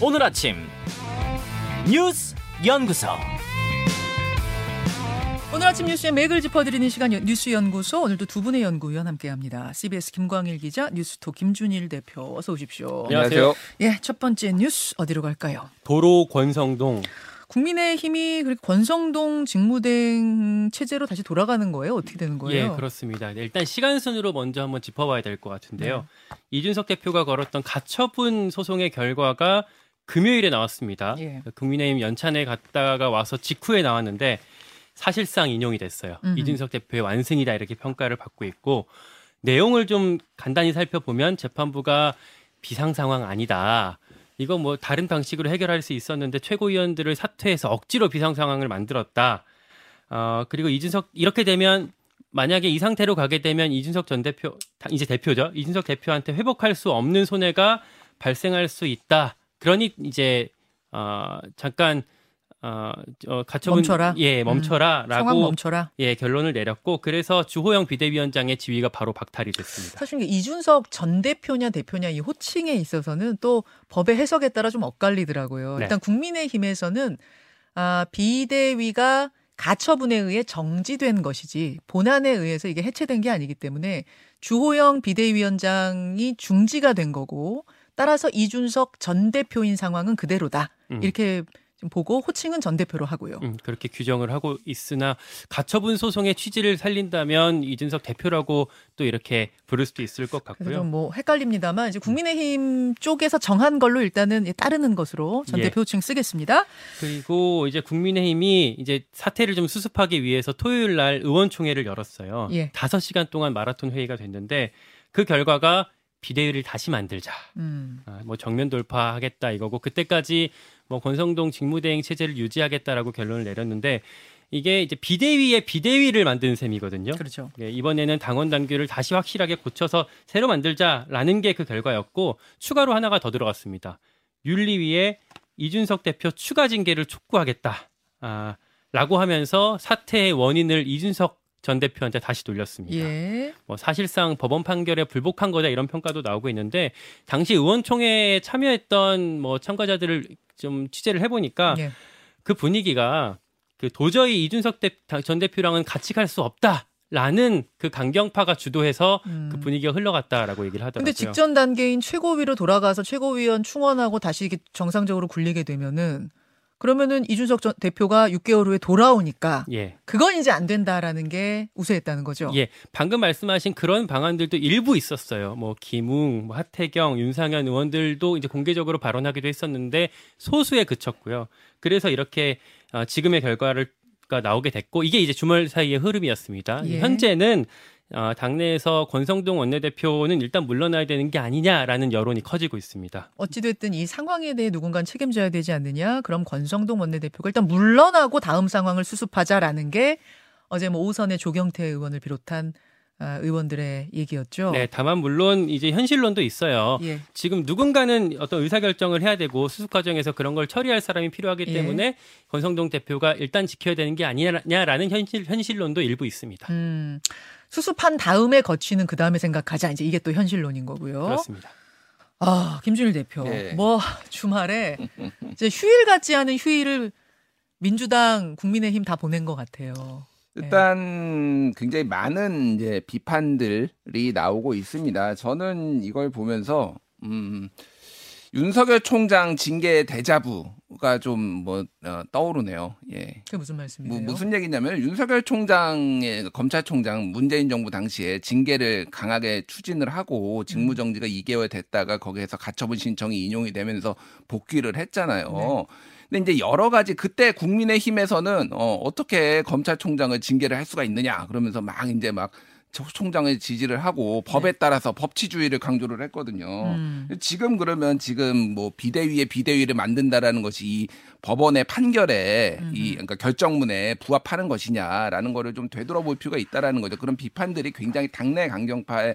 오늘 아침 뉴스 연구소 오늘 아침 뉴스의 맥을 짚어드리는 시간 뉴스 연구소 오늘도 두 분의 연구위원 함께합니다. CBS 김광일 기자, 뉴스토 김준일 대표 어서 오십시오. 안녕하세요. 예, 첫 번째 뉴스 어디로 갈까요? 도로 권성동 국민의힘이 그렇게 권성동 직무대행 체제로 다시 돌아가는 거예요? 어떻게 되는 거예요? 예, 그렇습니다. 네, 일단 시간 순으로 먼저 한번 짚어봐야 될 것 같은데요. 이준석 대표가 걸었던 가처분 소송의 결과가 금요일에 나왔습니다. 예. 국민의힘 연찬에 갔다가 와서 직후에 나왔는데 사실상 인용이 됐어요. 음흠. 이준석 대표의 완승이다 이렇게 평가를 받고 있고 내용을 좀 간단히 살펴보면 재판부가 비상 상황 아니다. 이거 뭐 다른 방식으로 해결할 수 있었는데 최고위원들을 사퇴해서 억지로 비상 상황을 만들었다. 어, 그리고 이준석 이렇게 되면 만약에 이 상태로 가게 되면 이준석 전 대표 다- 이제 대표죠. 이준석 대표한테 회복할 수 없는 손해가 발생할 수 있다. 그러니 이제 어, 잠깐 어, 어 가처분 멈춰라? 예, 멈춰라라고 멈춰라. 예, 결론을 내렸고 그래서 주호영 비대위원장의 지위가 바로 박탈이 됐습니다. 사실 이준석 전 대표냐 대표냐 이 호칭에 있어서는 또 법의 해석에 따라 좀 엇갈리더라고요. 네. 일단 국민의힘에서는 아, 비대위가 가처분에 의해 정지된 것이지 본안에 의해서 이게 해체된 게 아니기 때문에 주호영 비대위원장이 중지가 된 거고 따라서 이준석 전 대표인 상황은 그대로다. 음. 이렇게 좀 보고 호칭은 전 대표로 하고요. 음, 그렇게 규정을 하고 있으나 가처분 소송의 취지를 살린다면 이준석 대표라고 또 이렇게 부를 수도 있을 것 같고요. 좀뭐 헷갈립니다만 이제 국민의힘 쪽에서 정한 걸로 일단은 따르는 것으로 전 예. 대표 호칭 쓰겠습니다. 그리고 이제 국민의힘이 이제 사태를 좀 수습하기 위해서 토요일 날 의원총회를 열었어요. 예. 다섯 시간 동안 마라톤 회의가 됐는데 그 결과가 비대위를 다시 만들자. 음. 아, 뭐 정면 돌파하겠다 이거고 그때까지 뭐 권성동 직무대행 체제를 유지하겠다라고 결론을 내렸는데 이게 이제 비대위의 비대위를 만드는 셈이거든요. 그렇죠. 예, 이번에는 당원 당규를 다시 확실하게 고쳐서 새로 만들자라는 게 그 결과였고 추가로 하나가 더 들어갔습니다. 윤리위에 이준석 대표 추가 징계를 촉구하겠다. 아, 라고 하면서 사태의 원인을 이준석 전 대표한테 다시 돌렸습니다. 예. 뭐 사실상 법원 판결에 불복한 거다 이런 평가도 나오고 있는데 당시 의원총회에 참여했던 뭐 참가자들을 좀 취재를 해보니까 예. 그 분위기가 그 도저히 이준석 대, 전 대표랑은 같이 갈 수 없다 라는 그 강경파가 주도해서 음. 그 분위기가 흘러갔다라고 얘기를 하더라고요. 근데 직전 단계인 최고위로 돌아가서 최고위원 충원하고 다시 정상적으로 굴리게 되면은 그러면은 이준석 전 대표가 6개월 후에 돌아오니까 예, 그건 이제 안 된다라는 게 우세했다는 거죠. 예, 방금 말씀하신 그런 방안들도 일부 있었어요. 뭐 김웅, 뭐 하태경, 윤상현 의원들도 이제 공개적으로 발언하기도 했었는데 소수에 그쳤고요. 그래서 이렇게 어, 지금의 결과를 가 나오게 됐고 이게 이제 주말 사이의 흐름이었습니다. 예. 현재는 어, 당내에서 권성동 원내대표는 일단 물러나야 되는 게 아니냐라는 여론이 커지고 있습니다. 어찌됐든 이 상황에 대해 누군가 책임져야 되지 않느냐. 그럼 권성동 원내대표가 일단 물러나고 다음 상황을 수습하자라는 게 어제 뭐 오선의 조경태 의원을 비롯한 아, 의원들의 얘기였죠. 네, 다만 물론 이제 현실론도 있어요. 예. 지금 누군가는 어떤 의사결정을 해야 되고 수습 과정에서 그런 걸 처리할 사람이 필요하기 예. 때문에 권성동 대표가 일단 지켜야 되는 게 아니냐라는 현실 현실론도 일부 있습니다. 음, 수습한 다음에 거치는 그 다음에 생각하자. 이제 이게 또 현실론인 거고요. 그렇습니다. 아, 김준일 대표. 네. 뭐 주말에 이제 휴일 같지 않은 휴일을 민주당, 국민의힘 다 보낸 것 같아요. 일단 굉장히 많은 이제 비판들이 나오고 있습니다. 저는 이걸 보면서 음, 윤석열 총장 징계 대자부가 좀뭐 떠오르네요. 예. 그게 무슨 말씀이세요? 뭐, 무슨 얘기냐면 윤석열 총장의 검찰총장 문재인 정부 당시에 징계를 강하게 추진을 하고 직무 정지가 2개월 됐다가 거기에서 가처분 신청이 인용이 되면서 복귀를 했잖아요. 네. 근데 이제 여러 가지 그때 국민의힘에서는 어, 어떻게 검찰총장을 징계를 할 수가 있느냐 그러면서 막 이제 막 총장의 지지를 하고 법에 따라서 법치주의를 강조를 했거든요. 네. 음. 지금 그러면 지금 뭐 비대위에 비대위를 만든다라는 것이 이 법원의 판결에 이 그러니까 결정문에 부합하는 것이냐라는 거를 좀 되돌아볼 필요가 있다라는 거죠. 그런 비판들이 굉장히 당내 강경파의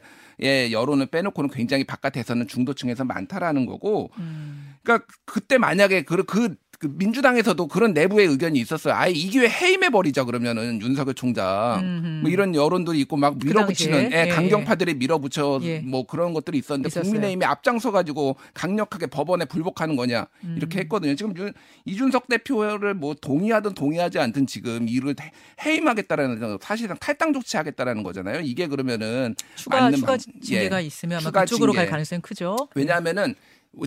여론을 빼놓고는 굉장히 바깥에서는 중도층에서 많다라는 거고. 음. 그러니까 그때 만약에 그, 그 그 민주당에서도 그런 내부의 의견이 있었어요. 아예 이 기회 해임해 버리자 그러면은 윤석열 총장 음흠. 뭐 이런 여론들이 있고 막 밀어붙이는 당시에? 예, 예, 강경파들이 밀어붙여 예. 뭐 그런 것들이 있었는데 있었어요. 국민의힘이 앞장서 가지고 강력하게 법원에 불복하는 거냐 음. 이렇게 했거든요. 지금 윤- 이준석 대표를 뭐 동의하든 동의하지 않든 지금 이를 해- 해임하겠다라는 사실상 탈당 조치하겠다라는 거잖아요. 이게 그러면은 추가 맞는 추가 방- 징계가 예. 있으면 아마 추가 그쪽으로 갈 징계. 가능성이 크죠. 왜냐하면은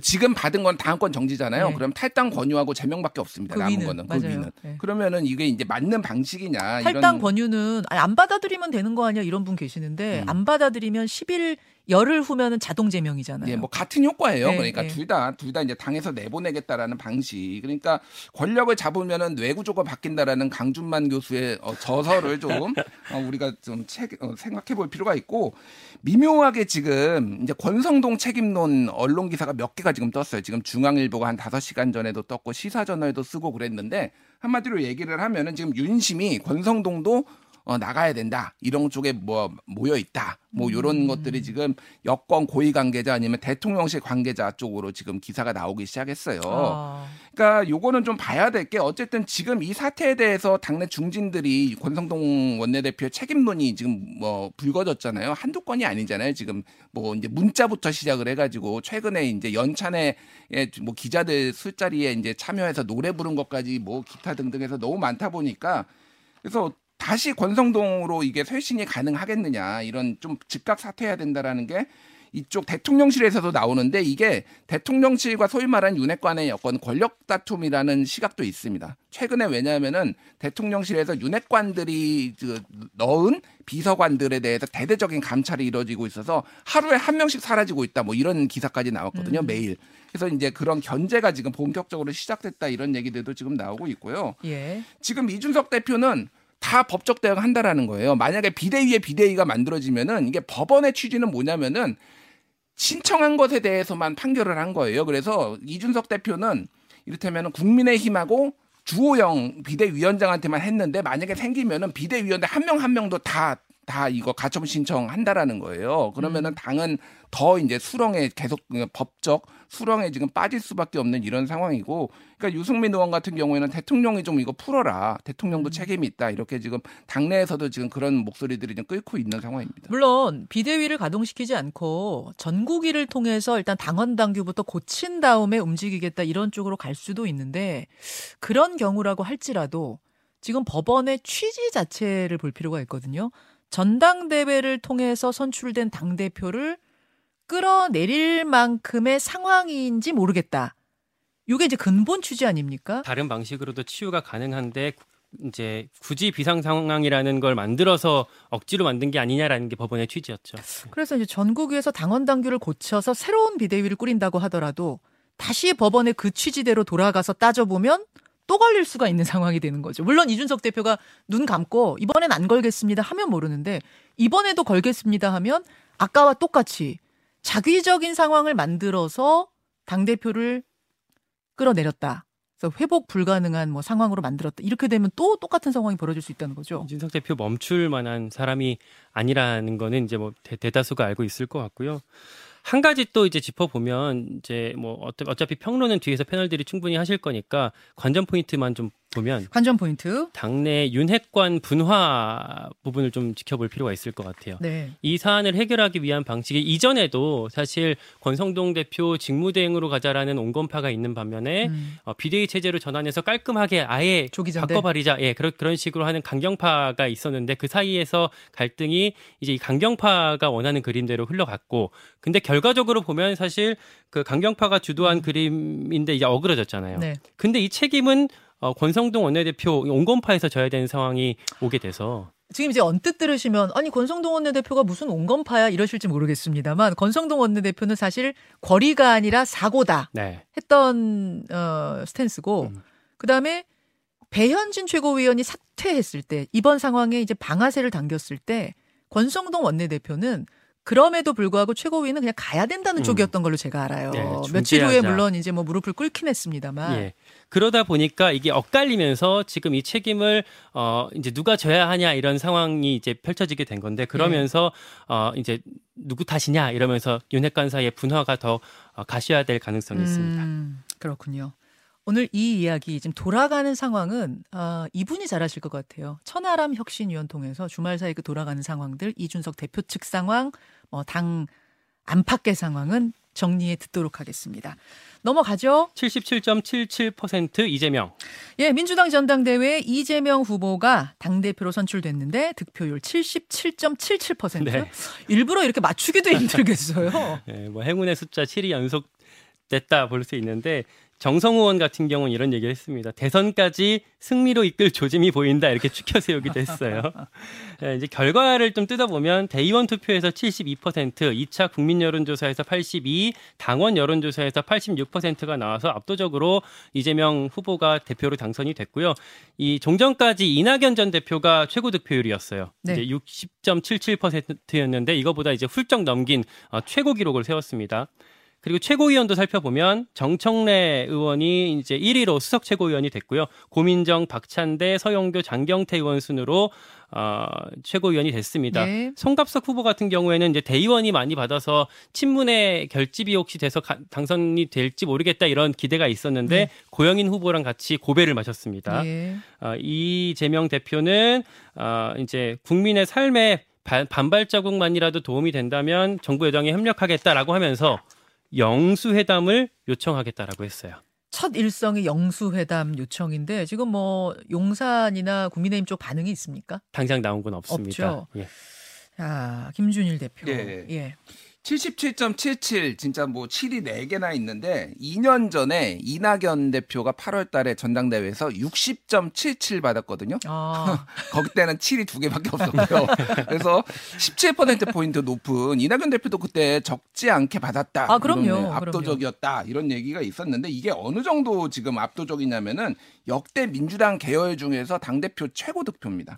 지금 받은 건 다음권 정지잖아요. 네. 그럼 탈당 권유하고 제명밖에 없습니다. 그 남은 위는, 거는 그 맞아요. 위는. 네. 그러면은 이게 이제 맞는 방식이냐 탈당 이런 권유는 아니, 안 받아들이면 되는 거 아니야 이런 분 계시는데 음. 안 받아들이면 10일 열흘 후면은 자동 제명이잖아요. 예, 뭐 같은 효과예요. 네, 그러니까 네. 둘다둘다 이제 당에서 내보내겠다라는 방식. 그러니까 권력을 잡으면은 뇌구조가 바뀐다라는 강준만 교수의 어, 저서를 좀 어, 우리가 좀 책, 어, 생각해 볼 필요가 있고 미묘하게 지금 이제 권성동 책임론 언론 기사가 몇 개가 지금 떴어요. 지금 중앙일보가 한 5시간 전에도 떴고 시사저널도 쓰고 그랬는데 한마디로 얘기를 하면은 지금 윤심이 권성동도 어, 나가야 된다. 이런 쪽에 뭐 모여 있다. 뭐 요런 것들이 지금 여권 고위 관계자 아니면 대통령실 관계자 쪽으로 지금 기사가 나오기 시작했어요. 아, 그러니까 요거는 좀 봐야 될 게 어쨌든 지금 이 사태에 대해서 당내 중진들이 권성동 원내대표의 책임론이 지금 뭐 불거졌잖아요. 한두 건이 아니잖아요. 지금 뭐 이제 문자부터 시작을 해가지고 최근에 이제 연찬에 뭐 기자들 술자리에 이제 참여해서 노래 부른 것까지 뭐 기타 등등해서 너무 많다 보니까 그래서 다시 권성동으로 이게 쇄신이 가능하겠느냐 이런 좀 즉각 사퇴해야 된다라는 게 이쪽 대통령실에서도 나오는데 이게 대통령실과 소위 말하는 윤핵관의 여건 권력 다툼이라는 시각도 있습니다. 최근에 왜냐하면은 대통령실에서 윤핵관들이 그 넣은 비서관들에 대해서 대대적인 감찰이 이루어지고 있어서 하루에 한 명씩 사라지고 있다 뭐 이런 기사까지 나왔거든요 음. 매일. 그래서 이제 그런 견제가 지금 본격적으로 시작됐다 이런 얘기들도 지금 나오고 있고요. 예. 지금 이준석 대표는 다 법적 대응한다라는 거예요. 만약에 비대위에 비대위가 만들어지면은 이게 법원의 취지는 뭐냐면은 신청한 것에 대해서만 판결을 한 거예요. 그래서 이준석 대표는 이를테면 국민의힘하고 주호영 비대위원장한테만 했는데 만약에 생기면은 비대위원장 한 명 한 명도 다 다 이거 가처분 신청 한다라는 거예요. 그러면은 당은 더 이제 수렁에 계속 그 법적 수렁에 지금 빠질 수밖에 없는 이런 상황이고, 그러니까 유승민 의원 같은 경우에는 대통령이 좀 이거 풀어라, 대통령도 책임이 있다 이렇게 지금 당내에서도 지금 그런 목소리들이 좀 끓고 있는 상황입니다. 물론 비대위를 가동시키지 않고 전국위를 통해서 일단 당원 당규부터 고친 다음에 움직이겠다 이런 쪽으로 갈 수도 있는데 그런 경우라고 할지라도 지금 법원의 취지 자체를 볼 필요가 있거든요. 전당대회를 통해서 선출된 당 대표를 끌어내릴 만큼의 상황인지 모르겠다. 이게 이제 근본 취지 아닙니까? 다른 방식으로도 치유가 가능한데 구- 이제 굳이 비상 상황이라는 걸 만들어서 억지로 만든 게 아니냐라는 게 법원의 취지였죠. 그래서 이제 전국위에서 당원 당규를 고쳐서 새로운 비대위를 꾸린다고 하더라도 다시 법원의 그 취지대로 돌아가서 따져보면 또 걸릴 수가 있는 상황이 되는 거죠. 물론 이준석 대표가 눈 감고 이번엔 안 걸겠습니다 하면 모르는데 이번에도 걸겠습니다 하면 아까와 똑같이 자기적인 상황을 만들어서 당 대표를 끌어내렸다. 그래서 회복 불가능한 뭐 상황으로 만들었다. 이렇게 되면 또 똑같은 상황이 벌어질 수 있다는 거죠. 이준석 대표 멈출 만한 사람이 아니라는 거는 이제 뭐 대, 대다수가 알고 있을 것 같고요. 한 가지 또 이제 짚어보면 이제 뭐 어차- 어차피 평론은 뒤에서 패널들이 충분히 하실 거니까 관전 포인트만 좀 보면 관전 포인트. 당내 윤핵관 분화 부분을 좀 지켜볼 필요가 있을 것 같아요. 네. 이 사안을 해결하기 위한 방식이 이전에도 사실 권성동 대표 직무대행으로 가자라는 온건파가 있는 반면에 음. 어, 비대위 체제로 전환해서 깔끔하게 아예 조기전대. 바꿔버리자. 예, 그런 그런 식으로 하는 강경파가 있었는데 그 사이에서 갈등이 이제 이 강경파가 원하는 그림대로 흘러갔고, 근데 결과적으로 보면 사실 그 강경파가 주도한 그림인데 이제 어그러졌잖아요. 음. 네. 근데 이 책임은 어, 권성동 원내대표 온건파에서 져야 되는 상황이 오게 돼서 지금 이제 언뜻 들으시면 아니 권성동 원내대표가 무슨 온건파야 이러실지 모르겠습니다만 권성동 원내대표는 사실 거리가 아니라 사고다 네. 했던 어, 스탠스고 음. 그다음에 배현진 최고위원이 사퇴했을 때 이번 상황에 이제 방아쇠를 당겼을 때 권성동 원내대표는 그럼에도 불구하고 최고위는 그냥 가야 된다는 음. 쪽이었던 걸로 제가 알아요. 네, 며칠 후에. 물론 이제 뭐 무릎을 꿇긴 했습니다만 예. 그러다 보니까 이게 엇갈리면서 지금 이 책임을 어 이제 누가 져야 하냐 이런 상황이 이제 펼쳐지게 된 건데 그러면서 어 이제 누구 탓이냐 이러면서 윤핵관 사이의 분화가 더 어, 가셔야 될 가능성이 있습니다. 음, 그렇군요. 오늘 이 이야기 지금 돌아가는 상황은 아, 이분이 잘하실 것 같아요. 천하람 혁신위원 통해서 주말 사이 그 돌아가는 상황들 이준석 대표 측 상황, 뭐당 안팎의 상황은 정리해 듣도록 하겠습니다. 넘어가죠. 77.77% 이재명. 예, 민주당 전당대회 이재명 후보가 당대표로 선출됐는데 득표율 77.77%. 네. 일부러 이렇게 맞추기도 힘들겠어요. 예, 뭐 행운의 숫자 7이 연속 됐다 볼 수 있는데 정성우 의원 같은 경우는 이런 얘기를 했습니다. 대선까지 승리로 이끌 조짐이 보인다 이렇게 추켜 세우기도 했어요. 예, 이제 결과를 좀 뜯어보면 대의원 투표에서 72%, 2차 국민 여론조사에서 82, 당원 여론조사에서 86%가 나와서 압도적으로 이재명 후보가 대표로 당선이 됐고요. 이 종전까지 이낙연 전 대표가 최고 득표율이었어요. 네. 이제 60.77%였는데 이거보다 이제 훌쩍 넘긴 어, 최고 기록을 세웠습니다. 그리고 최고위원도 살펴보면 정청래 의원이 이제 1위로 수석 최고위원이 됐고요. 고민정, 박찬대, 서영교, 장경태 의원 순으로 어, 최고위원이 됐습니다. 네. 송갑석 후보 같은 경우에는 이제 대의원이 많이 받아서 친문의 결집이 혹시 돼서 가- 당선이 될지 모르겠다 이런 기대가 있었는데 네. 고영인 후보랑 같이 고배를 마셨습니다. 예. 어, 이재명 대표는 어, 이제 국민의 삶에 반- 반발 자국만이라도 도움이 된다면 정부 여당에 협력하겠다라고 하면서 영수회담을 요청하겠다라고 했어요. 첫 일성이 영수회담 요청인데 지금 뭐 용산이나 국민의힘 쪽 반응이 있습니까? 당장 나온 건 없습니다. 없죠. 예. 자, 김준일 대표. 예. 예. 77.77 진짜 뭐 7이 4개나 있는데 2년 전에 이낙연 대표가 8월 달에 전당대회에서 60.77 받았거든요. 아, 거기 때는 7이 두 개밖에 없었고요. 그래서 17% 포인트 높은 이낙연 대표도 그때 적지 않게 받았다. 아, 그럼요. 이런, 네, 그럼요. 압도적이었다. 이런 얘기가 있었는데 이게 어느 정도 지금 압도적이냐면은 역대 민주당 계열 중에서 당 대표 최고 득표입니다.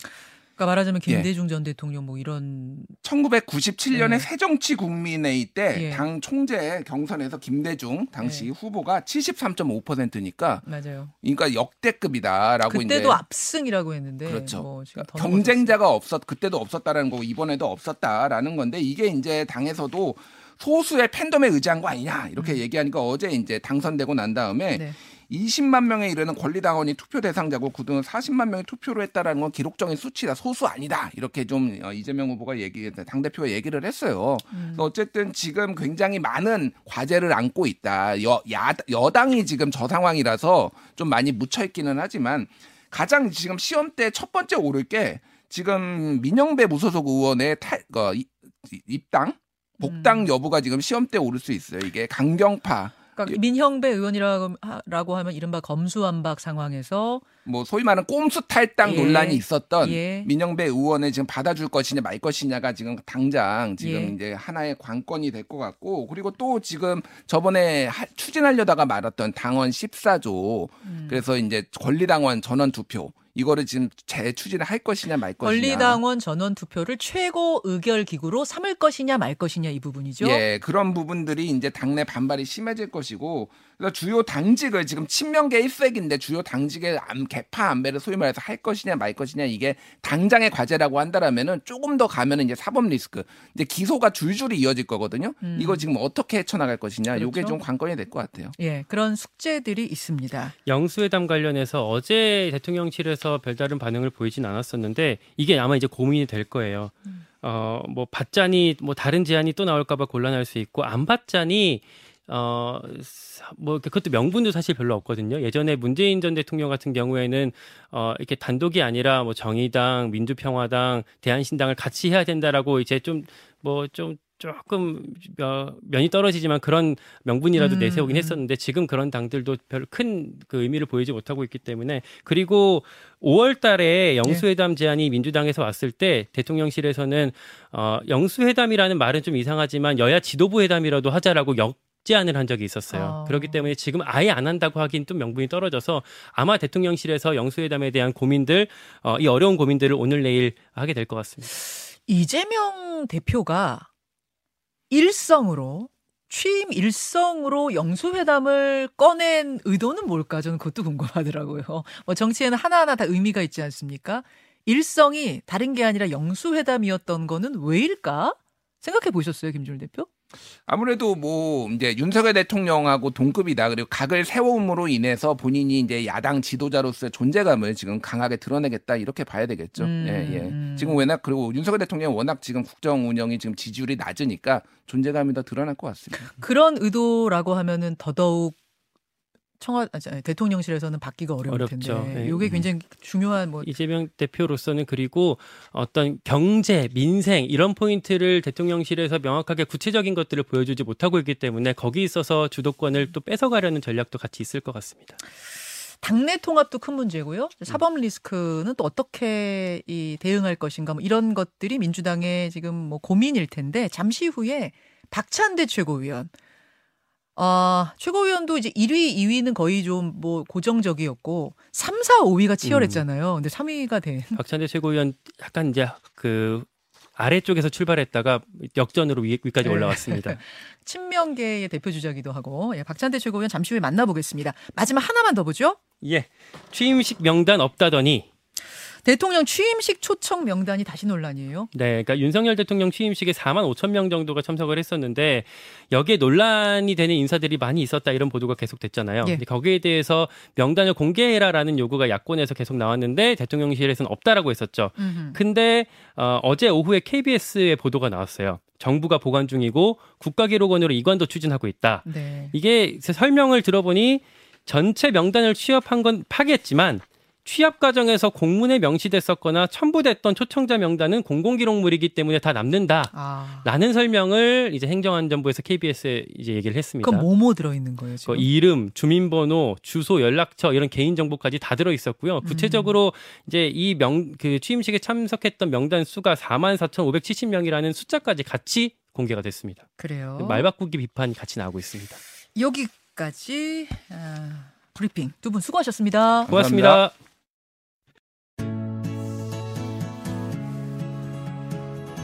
그러니까 말하자면 예. 김대중 전 대통령 뭐 이런 1997년에 네. 새정치국민회의 때 예. 당 총재 경선에서 김대중 당시 네. 후보가 73.5%니까 맞아요. 그러니까 역대급이다라고 그때도 압승이라고 했는데 그렇죠. 뭐더 경쟁자가 없었 그때도 없었다라는 거고 이번에도 없었다라는 건데 이게 이제 당에서도 소수의 팬덤에 의지한 거 아니냐 이렇게 얘기하니까 어제 이제 당선되고 난 다음에 음. 네. 20만 명에 이르는 권리당원이 투표 대상자고 그동안 40만 명이 투표를 했다라는 건 기록적인 수치다 소수 아니다 이렇게 좀 어, 이재명 후보가 얘기 당 대표가 얘기를 했어요. 음. 어쨌든 지금 굉장히 많은 과제를 안고 있다. 여, 야, 여당이 지금 저 상황이라서 좀 많이 묻혀 있기는 하지만 가장 지금 시험 때 첫 번째 오를 게 지금 민영배 무소속 의원의 탈, 어, 입당 복당 음. 여부가 지금 시험 때 오를 수 있어요. 이게 강경파 그러니까 민형배 의원이라고 하- 라고 하면 이른바 검수완박 상황에서 뭐 소위 말하는 꼼수 탈당 예. 논란이 있었던 예. 민영배 의원을 지금 받아줄 것이냐 말 것이냐가 지금 당장 지금 예. 이제 하나의 관건이 될 것 같고 그리고 또 지금 저번에 하- 추진하려다가 말았던 당원 14조 음. 그래서 이제 권리당원 전원 투표 이거를 지금 재추진을 할 것이냐 말 것이냐 권리당원 전원 투표를 최고 의결 기구로 삼을 것이냐 말 것이냐 이 부분이죠. 예, 그런 부분들이 이제 당내 반발이 심해질 것이고, 그래서 주요 당직을 지금 친명계 일색인데 주요 당직의 안, 개파 안배를 소위 말해서 할 것이냐 말 것이냐 이게 당장의 과제라고 한다라면은 조금 더 가면은 이제 사법 리스크, 이제 기소가 줄줄이 이어질 거거든요. 음. 이거 지금 어떻게 헤쳐나갈 것이냐, 요게 그렇죠. 좀 관건이 될 것 같아요. 예, 그런 숙제들이 있습니다. 영수회담 관련해서 어제 대통령실에서 별다른 반응을 보이진 않았었는데 이게 아마 이제 고민이 될 거예요. 어, 뭐 받자니 뭐 다른 제안이 또 나올까봐 곤란할 수 있고 안 받자니 어, 사- 뭐 그것도 명분도 사실 별로 없거든요. 예전에 문재인 전 대통령 같은 경우에는 어, 이렇게 단독이 아니라 뭐 정의당, 민주평화당, 대한신당을 같이 해야 된다라고 이제 좀 뭐 좀 조금 어, 면이 떨어지지만 그런 명분이라도 음, 내세우긴 음. 했었는데 지금 그런 당들도 별 큰 그 의미를 보이지 못하고 있기 때문에 그리고 5월 달에 영수회담 제안이 민주당에서 왔을 때 대통령실에서는 어, 영수회담이라는 말은 좀 이상하지만 여야 지도부 회담이라도 하자라고 역 제안을 한 적이 있었어요. 아. 그렇기 때문에 지금 아예 안 한다고 하긴 또 명분이 떨어져서 아마 대통령실에서 영수회담에 대한 고민들, 어, 이 어려운 고민들을 오늘 내일 하게 될 것 같습니다. 이재명 대표가 일성으로 취임 일성으로 영수회담을 꺼낸 의도는 뭘까? 저는 그것도 궁금하더라고요. 뭐 정치에는 하나하나 다 의미가 있지 않습니까? 일성이 다른 게 아니라 영수회담이었던 거는 왜일까? 생각해 보셨어요, 김준일 대표? 아무래도 뭐 이제 윤석열 대통령하고 동급이다. 그리고 각을 세움으로 인해서 본인이 이제 야당 지도자로서의 존재감을 지금 강하게 드러내겠다 이렇게 봐야 되겠죠. 음, 예, 예. 음. 지금 워낙 그리고 윤석열 대통령 워낙 지금 국정 운영이 지금 지지율이 낮으니까 존재감이 더 드러날 것 같습니다. 그런 의도라고 하면은 더더욱 청와 아, 저, 대통령실에서는 받기가 어려울 어렵죠. 텐데 네. 이게 굉장히 중요한 뭐 이재명 대표로서는 그리고 어떤 경제, 민생 이런 포인트를 대통령실에서 명확하게 구체적인 것들을 보여주지 못하고 있기 때문에 거기 있어서 주도권을 또 뺏어가려는 전략도 같이 있을 것 같습니다. 당내 통합도 큰 문제고요. 사법 리스크는 또 어떻게 이 대응할 것인가 뭐 이런 것들이 민주당의 지금 뭐 고민일 텐데 잠시 후에 박찬대 최고위원 아, 최고위원도 이제 1위, 2위는 거의 좀 뭐 고정적이었고 3, 4, 5위가 치열했잖아요. 근데 3위가 된 박찬대 최고위원 약간 이제 그 아래쪽에서 출발했다가 역전으로 위, 위까지 네. 올라왔습니다. 친명계의 대표 주자기도 하고 예, 박찬대 최고위원 잠시 후에 만나보겠습니다. 마지막 하나만 더 보죠. 예. 취임식 명단 없다더니 대통령 취임식 초청 명단이 다시 논란이에요. 네, 그러니까 윤석열 대통령 취임식에 4만 5천 명 정도가 참석을 했었는데 여기에 논란이 되는 인사들이 많이 있었다 이런 보도가 계속됐잖아요. 예. 거기에 대해서 명단을 공개해라라는 요구가 야권에서 계속 나왔는데 대통령실에서는 없다라고 했었죠. 음흠. 근데 어, 어제 오후에 KBS에 보도가 나왔어요. 정부가 보관 중이고 국가기록원으로 이관도 추진하고 있다. 네. 이게 설명을 들어보니 전체 명단을 취합한 건 파기했지만 취합 과정에서 공문에 명시됐었거나 첨부됐던 초청자 명단은 공공기록물이기 때문에 다 남는다. 아. 라는 설명을 이제 행정안전부에서 KBS에 이제 얘기를 했습니다. 그럼 뭐뭐 들어있는 거예요, 그 지금? 이름, 주민번호, 주소, 연락처 이런 개인 정보까지 다 들어 있었고요. 구체적으로 이제 이 명 그 취임식에 참석했던 명단 수가 44,570명이라는 숫자까지 같이 공개가 됐습니다. 그래요. 말 바꾸기 비판이 같이 나오고 있습니다. 여기까지 아, 브리핑 두 분 수고하셨습니다. 고맙습니다.